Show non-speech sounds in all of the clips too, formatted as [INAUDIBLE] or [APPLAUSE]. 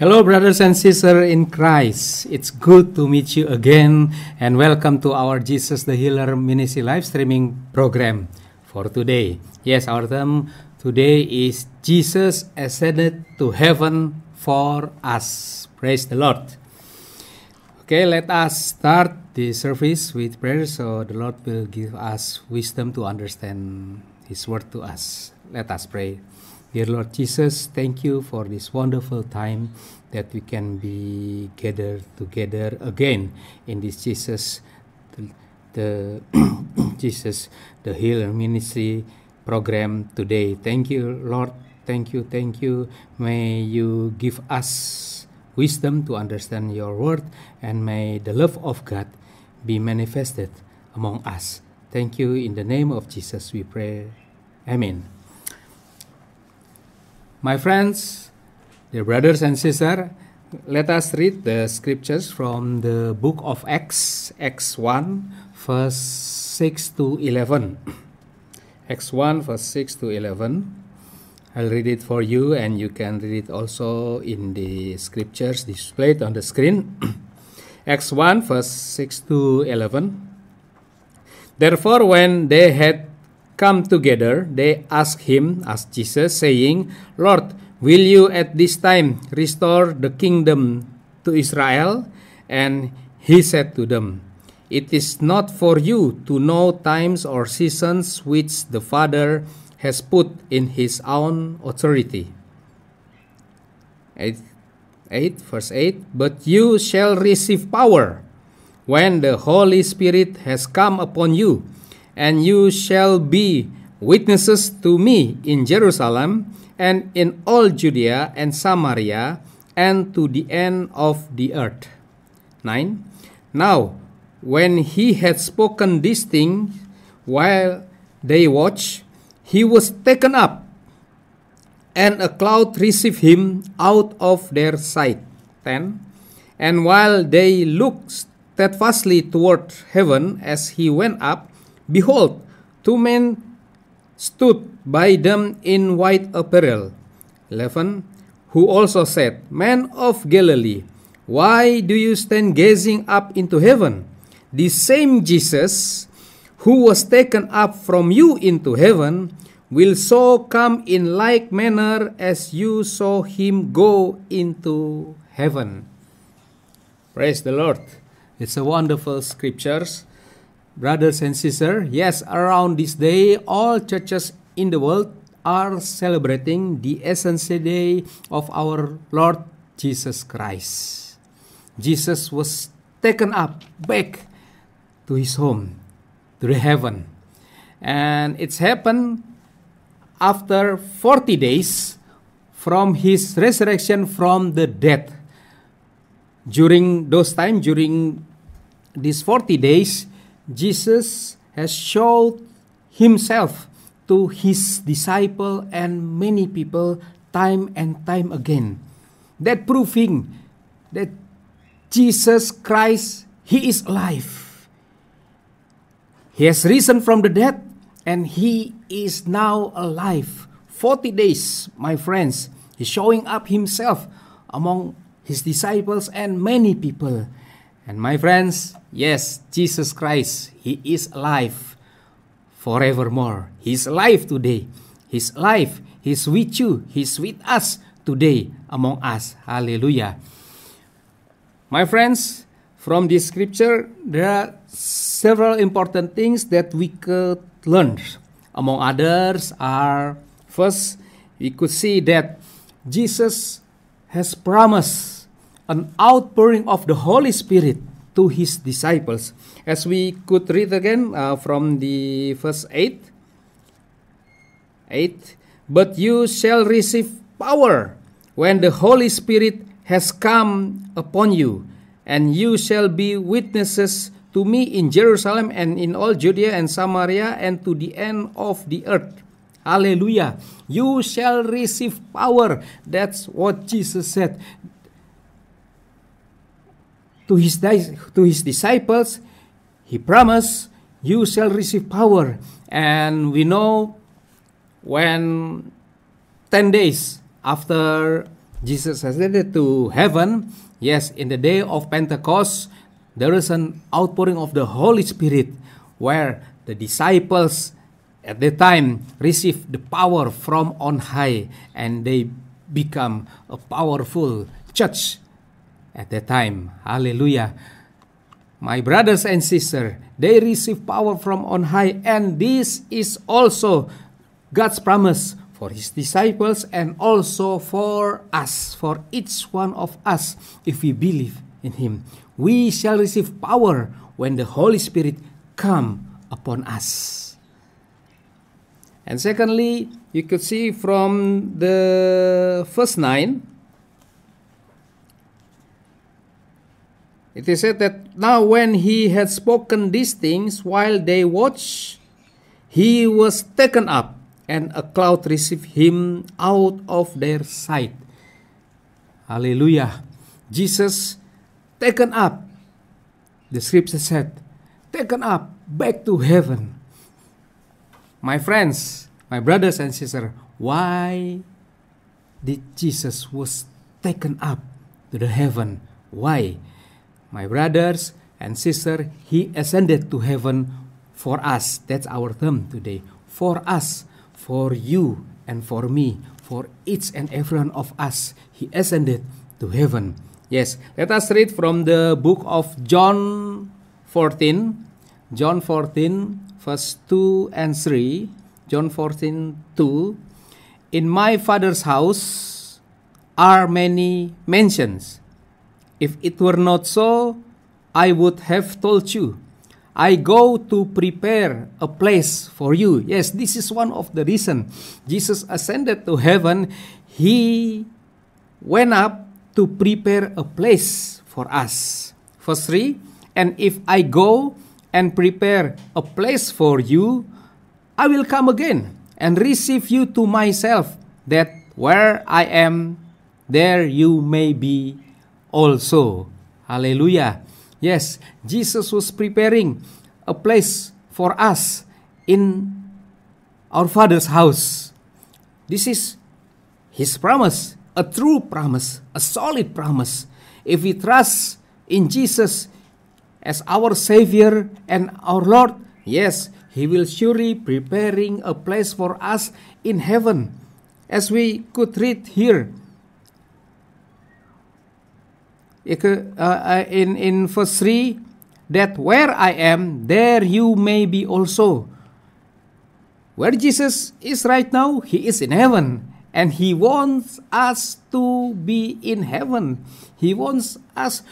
Hello, brothers and sisters in Christ. It's good to meet you again, and welcome to our Jesus the Healer Ministry live streaming program for today. Yes, our theme today is Jesus ascended to heaven for us. Praise the Lord. Okay, let us start the service with prayer so the Lord will give us wisdom to understand His word to us. Let us pray. Dear Lord Jesus, thank you for this wonderful time that we can be gathered together again in this Jesus, the, the [CLEARS THROAT] Jesus, the Healer Ministry program today. Thank you, Lord. Thank you, thank you. May you give us wisdom to understand your word, and may the love of God be manifested among us. Thank you. In the name of Jesus, we pray. Amen. My friends, dear brothers and sisters, let us read the scriptures from the book of Acts, Acts 1, verse 6 to 11. [CLEARS THROAT] Acts 1, verse 6 to 11. I'll read it for you, and you can read it also in the scriptures displayed on the screen. [CLEARS THROAT] Acts 1, verse 6 to 11. Therefore, when they had come together, they asked him, asked Jesus, saying, Lord, will you at this time restore the kingdom to Israel? And he said to them, It is not for you to know times or seasons which the Father has put in his own authority. 8, 8 verse 8 But you shall receive power when the Holy Spirit has come upon you and you shall be witnesses to me in Jerusalem and in all Judea and Samaria and to the end of the earth. 9. Now, when he had spoken these things while they watched, he was taken up, and a cloud received him out of their sight. 10. And while they looked steadfastly toward heaven as he went up, Behold, two men stood by them in white apparel. 11. Who also said, Men of Galilee, why do you stand gazing up into heaven? The same Jesus who was taken up from you into heaven will so come in like manner as you saw him go into heaven. Praise the Lord. It's a wonderful scriptures brothers and sisters, yes, around this day, all churches in the world are celebrating the Ascension Day of our Lord Jesus Christ. Jesus was taken up back to his home, to the heaven. And it's happened after 40 days from his resurrection from the dead. During those time, during these 40 days, Jesus has showed himself to his disciple and many people time and time again. That proving that Jesus Christ, he is alive. He has risen from the dead and he is now alive. 40 days, my friends, he's showing up himself among his disciples and many people. And my friends, yes, Jesus Christ, He is alive forevermore. He's alive today. He's alive. He's with you. He's with us today among us. Hallelujah. My friends, from this scripture, there are several important things that we could learn. Among others are first, we could see that Jesus has promised an outpouring of the Holy Spirit to his disciples. As we could read again uh, from the verse 8 8 But you shall receive power when the Holy Spirit has come upon you, and you shall be witnesses to me in Jerusalem and in all Judea and Samaria and to the end of the earth. Hallelujah. You shall receive power. That's what Jesus said to his, to his disciples, he promised, You shall receive power. And we know when 10 days after Jesus ascended to heaven, yes, in the day of Pentecost, there is an outpouring of the Holy Spirit where the disciples at that time received the power from on high and they become a powerful church at that time. Hallelujah. My brothers and sisters, they receive power from on high, and this is also God's promise for his disciples and also for us, for each one of us, if we believe in him. We shall receive power when the Holy Spirit come upon us. And secondly, you could see from the first 9 It is said that now when he had spoken these things while they watched, he was taken up, and a cloud received him out of their sight. Hallelujah. Jesus taken up. The scripture said, taken up back to heaven. My friends, my brothers and sisters, why did Jesus was taken up to the heaven? Why? My brothers and sisters, He ascended to heaven for us. That's our term today. For us, for you and for me, for each and every one of us, He ascended to heaven. Yes, let us read from the book of John 14, John 14, verse 2 and 3. John 14, 2. In my Father's house are many mansions. If it were not so, I would have told you. I go to prepare a place for you. Yes, this is one of the reason Jesus ascended to heaven. He went up to prepare a place for us. Verse 3 And if I go and prepare a place for you, I will come again and receive you to myself, that where I am, there you may be also. Hallelujah. Yes, Jesus was preparing a place for us in our Father's house. This is His promise, a true promise, a solid promise. If we trust in Jesus as our Savior and our Lord, yes, He will surely preparing a place for us in heaven. As we could read here uh, in, in verse 3 that where I am, there you may be also. Where Jesus is right now, He is in heaven. And He wants us to be in heaven. He wants us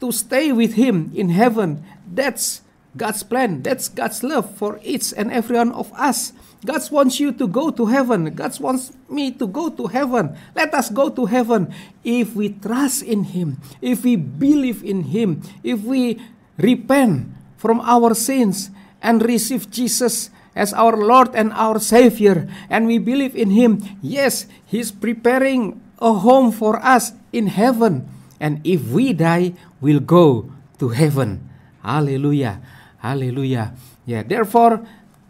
to stay with Him in heaven. That's God's plan. That's God's love for each and every one of us. God wants you to go to heaven. God wants me to go to heaven. Let us go to heaven if we trust in Him, if we believe in Him, if we repent from our sins and receive Jesus as our Lord and our Savior, and we believe in Him. Yes, He's preparing a home for us in heaven. And if we die, we'll go to heaven. Hallelujah. Hallelujah. Yeah, therefore,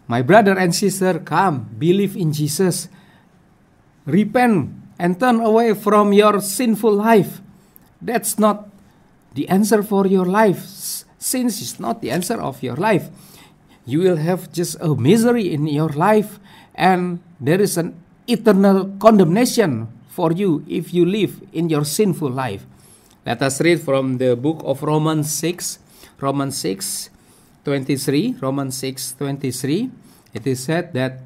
my brother and sister, come, believe in Jesus. Repent and turn away from your sinful life. That's not the answer for your life. Sin is not the answer of your life. You will have just a misery in your life, and there is an eternal condemnation for you if you live in your sinful life. Let us read from the book of Romans 6, Romans 6, 23, Romans 6 23, it is said that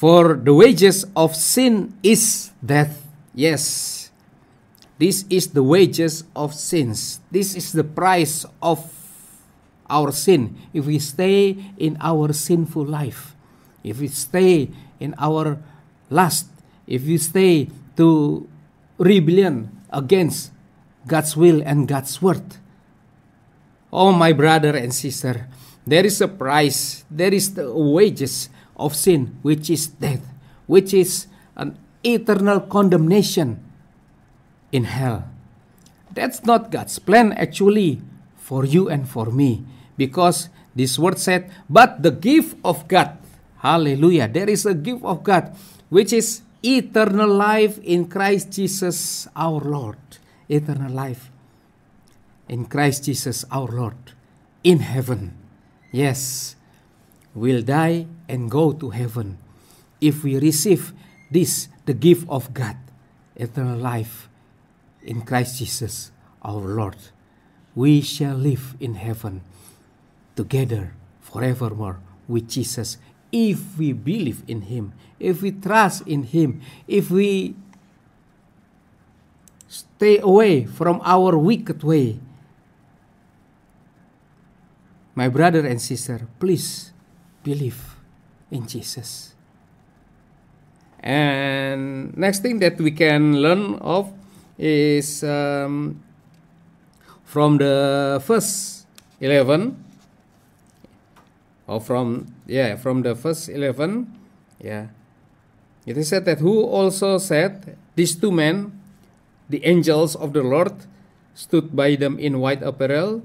For the wages of sin is death. Yes, this is the wages of sins. This is the price of our sin. If we stay in our sinful life, if we stay in our lust, if we stay to rebellion against God's will and God's word. Oh, my brother and sister, there is a price, there is the wages of sin, which is death, which is an eternal condemnation in hell. That's not God's plan actually for you and for me, because this word said, but the gift of God, hallelujah, there is a gift of God which is eternal life in Christ Jesus our Lord. Eternal life in Christ Jesus our Lord in heaven. Yes, we'll die and go to heaven if we receive this, the gift of God, eternal life in Christ Jesus our Lord. We shall live in heaven together forevermore with Jesus if we believe in Him, if we trust in Him, if we stay away from our wicked way. My brother and sister, please believe in Jesus. And next thing that we can learn of is um, from the first 11 or from yeah from the first 11 yeah it is said that who also said these two men the angels of the lord stood by them in white apparel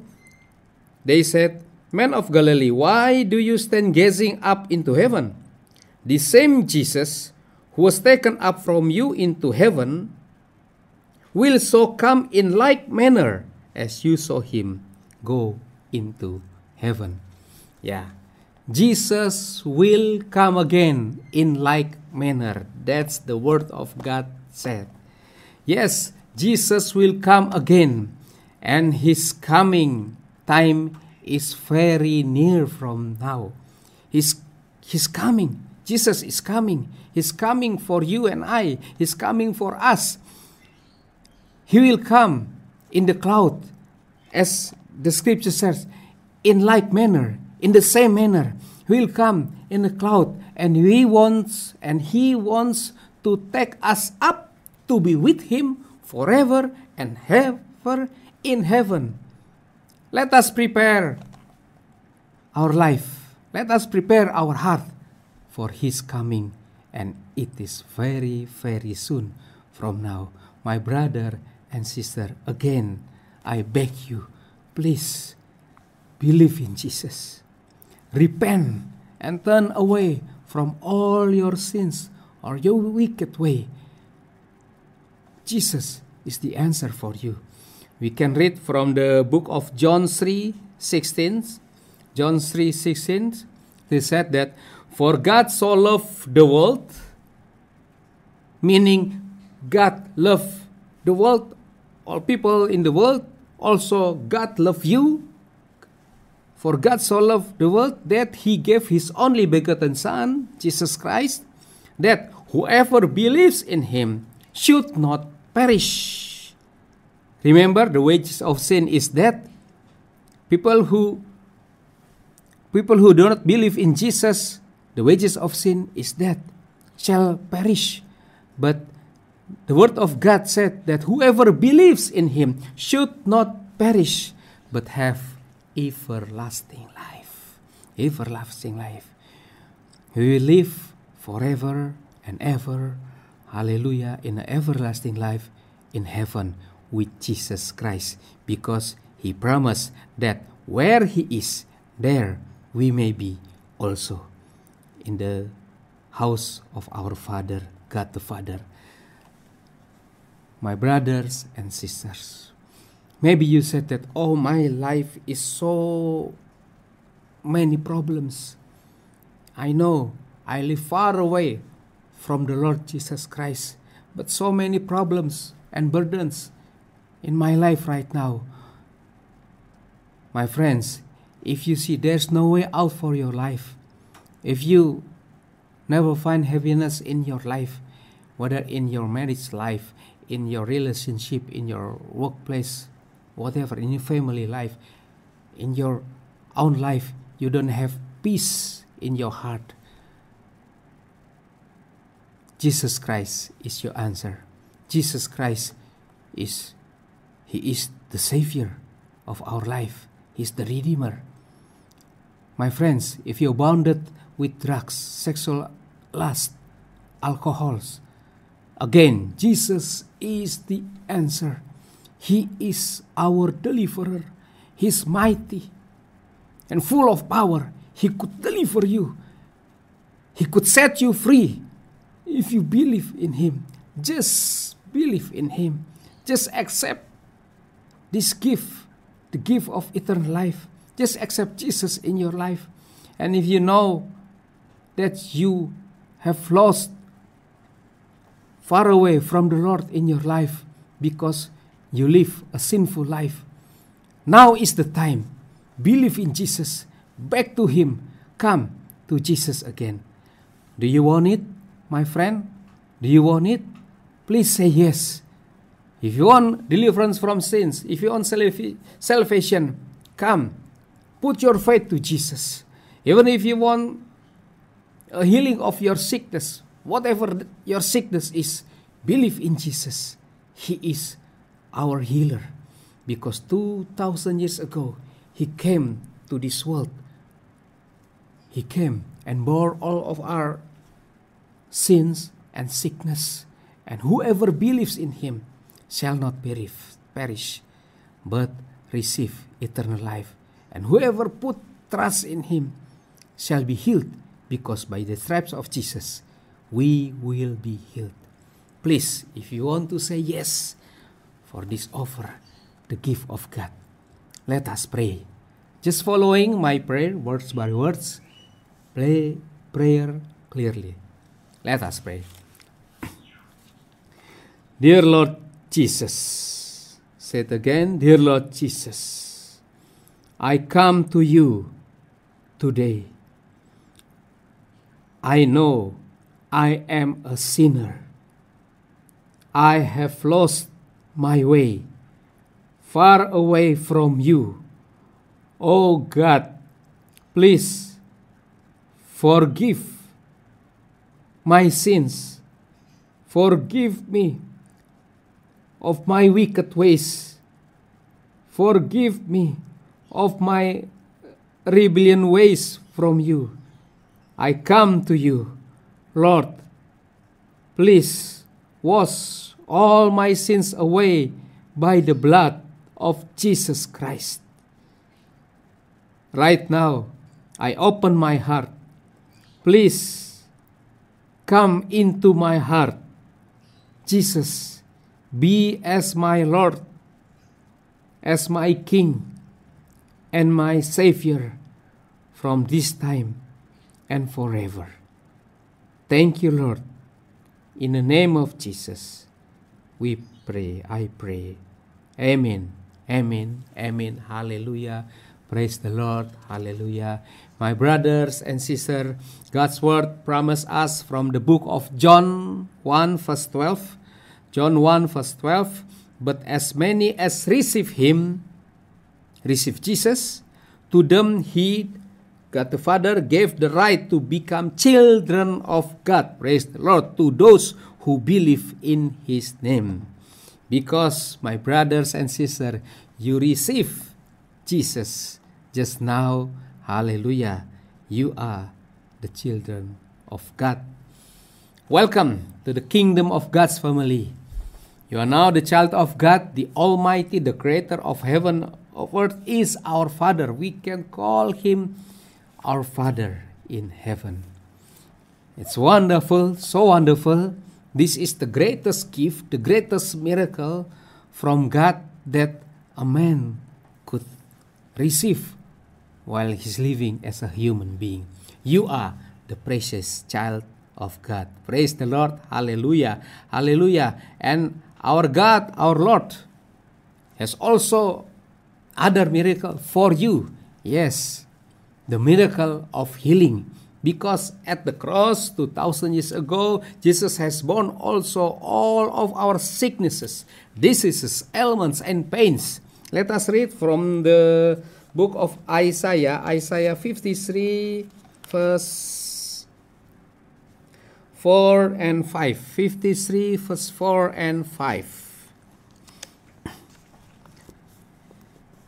they said men of galilee why do you stand gazing up into heaven the same jesus who was taken up from you into heaven will so come in like manner as you saw him go into heaven yeah Jesus will come again in like manner. That's the word of God said. Yes, Jesus will come again, and his coming time is very near from now. He's, he's coming. Jesus is coming. He's coming for you and I. He's coming for us. He will come in the cloud, as the scripture says, in like manner in the same manner, he will come in the cloud and he wants and he wants to take us up to be with him forever and ever in heaven. Let us prepare our life. Let us prepare our heart for his coming and it is very very soon from now. My brother and sister, again I beg you, please believe in Jesus repent and turn away from all your sins or your wicked way. Jesus is the answer for you. We can read from the book of John 3 16. John 3 16. They said that, For God so loved the world, meaning God loved the world, all people in the world, also God loved you for God so loved the world that he gave his only begotten Son, Jesus Christ, that whoever believes in him should not perish. Remember, the wages of sin is death. People who people who do not believe in Jesus, the wages of sin is death, shall perish. But the word of God said that whoever believes in him should not perish, but have everlasting life. Everlasting life. We will live forever and ever. Hallelujah. In everlasting life in heaven with Jesus Christ. Because he promised that where he is, there we may be also. In the house of our Father, God the Father. My brothers and sisters. Maybe you said that, oh, my life is so many problems. I know I live far away from the Lord Jesus Christ, but so many problems and burdens in my life right now. My friends, if you see there's no way out for your life, if you never find happiness in your life, whether in your marriage life, in your relationship, in your workplace, whatever in your family life, in your own life, you don't have peace in your heart. Jesus Christ is your answer. Jesus Christ is He is the Savior of our life. He's the Redeemer. My friends, if you're bounded with drugs, sexual lust, alcohols, again, Jesus is the answer. He is our deliverer. He's mighty and full of power. He could deliver you, He could set you free if you believe in Him, just believe in Him, just accept this gift, the gift of eternal life. Just accept Jesus in your life. And if you know that you have lost far away from the Lord in your life because you live a sinful life, now is the time. Believe in Jesus, back to Him, come to Jesus again. Do you want it, my friend? Do you want it? Please say yes. If you want deliverance from sins, if you want salvation, come. Put your faith to Jesus. Even if you want a healing of your sickness, whatever your sickness is, believe in Jesus. He is our healer. Because 2,000 years ago, He came to this world. He came and bore all of our sins and sickness. And whoever believes in Him shall not perish, but receive eternal life. And whoever put trust in Him shall be healed, because by the stripes of Jesus, we will be healed. Please, if you want to say yes for this offer, the gift of God. Let us pray. Just following my prayer, words by words, pray prayer clearly. Let us pray. Dear Lord Jesus, say it again, Dear Lord Jesus, I come to you today. I know I am a sinner. I have lost my way far away from you. Oh God, please forgive my sins. Forgive me of my wicked ways. Forgive me of my rebellion ways from you. I come to you, Lord. Please wash all my sins away by the blood of Jesus Christ. Right now, I open my heart. Please come into my heart. Jesus, be as my Lord, as my King, and my Savior from this time and forever. Thank you, Lord. In the name of Jesus, we pray, I pray. Amen. Amen. Amen. Hallelujah. Praise the Lord. Hallelujah. My brothers and sisters, God's word promise us from the book of John 1 verse 12. John 1 verse 12. But as many as receive him, receive Jesus, to them he, God the Father, gave the right to become children of God. Praise the Lord. To those who believe in his name. Because, my brothers and sisters, you receive Jesus just now. Hallelujah. You are the children of God. Welcome to the kingdom of God's family. You are now the child of God, the Almighty, the Creator of heaven of earth is our Father. We can call Him our Father in heaven. It's wonderful, so wonderful this is the greatest gift, the greatest miracle from God that a man could receive while he's living as a human being. You are the precious child of God. Praise the Lord. Hallelujah. Hallelujah. And our God, our Lord, has also other miracle for you. Yes, the miracle of healing because at the cross 2000 years ago jesus has borne also all of our sicknesses diseases ailments and pains let us read from the book of isaiah isaiah 53 verse 4 and 5 53 verse 4 and 5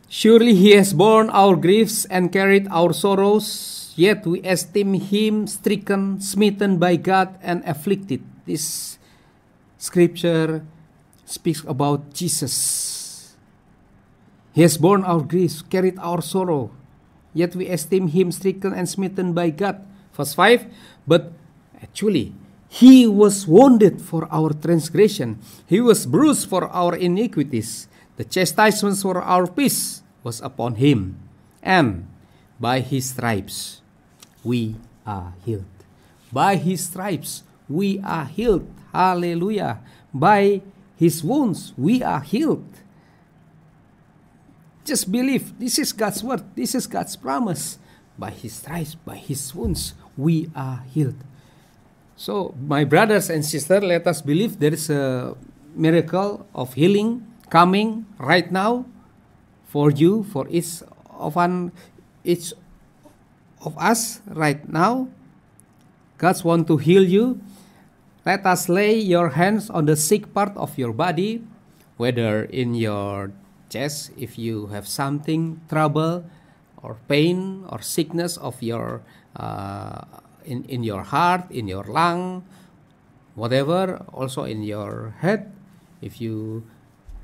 Surely he has borne our griefs and carried our sorrows Yet we esteem him stricken, smitten by God, and afflicted. This scripture speaks about Jesus. He has borne our griefs, carried our sorrow, yet we esteem him stricken and smitten by God. Verse 5 But actually, He was wounded for our transgression, He was bruised for our iniquities. The chastisement for our peace was upon Him, and by His stripes we are healed. By His stripes we are healed. Hallelujah. By His wounds we are healed. Just believe this is God's word, this is God's promise. By His stripes, by His wounds, we are healed. So, my brothers and sisters, let us believe there is a miracle of healing coming right now for you, for each of one, each of us right now. God want to heal you. Let us lay your hands on the sick part of your body, whether in your chest, if you have something trouble or pain or sickness of your uh, in, in your heart, in your lung, whatever, also in your head. If you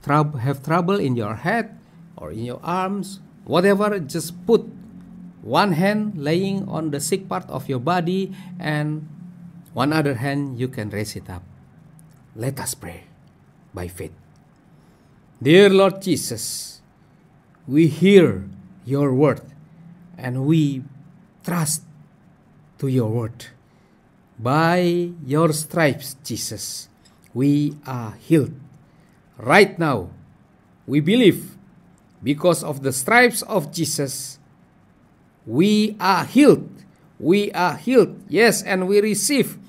trou- have trouble in your head or in your arms, whatever, just put one hand laying on the sick part of your body and one other hand you can raise it up. Let us pray by faith. Dear Lord Jesus, we hear your word and we trust to your word. By your stripes, Jesus, we are healed. Right now, we believe because of the stripes of Jesus, we are healed. We are healed. Yes, and we receive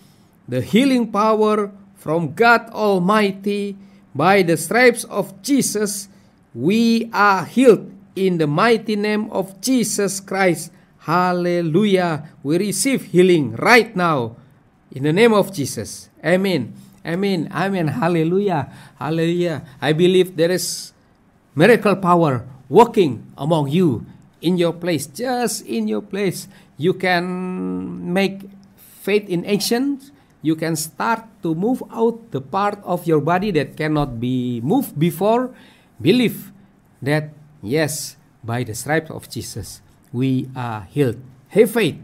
the healing power from God Almighty. By the stripes of Jesus, we are healed in the mighty name of Jesus Christ. Hallelujah. We receive healing right now in the name of Jesus. Amen. Amen. Amen. Hallelujah. Hallelujah. I believe there is miracle power working among you in your place, just in your place. You can make faith in action. You can start to move out the part of your body that cannot be moved before. Believe that, yes, by the stripes of Jesus, we are healed. Have faith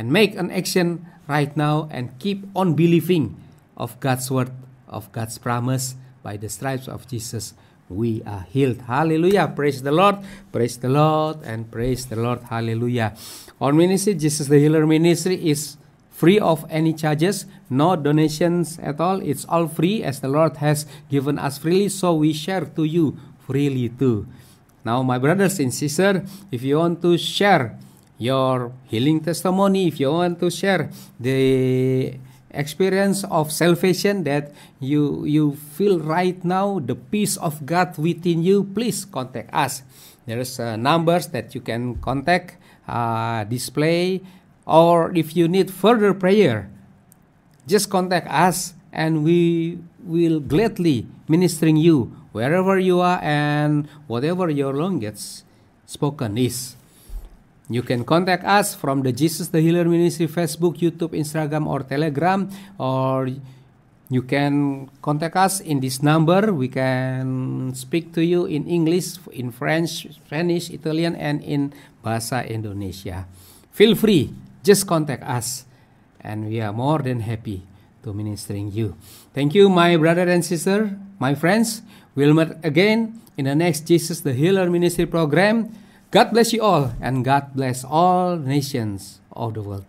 and make an action right now and keep on believing of God's word, of God's promise. By the stripes of Jesus, we are healed. Hallelujah. Praise the Lord. Praise the Lord and praise the Lord. Hallelujah. Our ministry, Jesus the Healer Ministry, is free of any charges, no donations at all. It's all free as the Lord has given us freely, so we share to you freely too. Now, my brothers and sisters, if you want to share your healing testimony, if you want to share the experience of salvation that you you feel right now, the peace of God within you, please contact us. There's uh, numbers that you can contact, uh, display, or if you need further prayer, just contact us and we will gladly ministering you wherever you are and whatever your language spoken is. You can contact us from the Jesus the Healer Ministry Facebook, YouTube, Instagram, or Telegram, or you can contact us in this number. We can speak to you in English, in French, Spanish, Italian, and in Bahasa Indonesia. Feel free, just contact us, and we are more than happy to ministering you. Thank you, my brother and sister, my friends. We'll meet again in the next Jesus the Healer Ministry program. God bless you all, and God bless all nations of the world.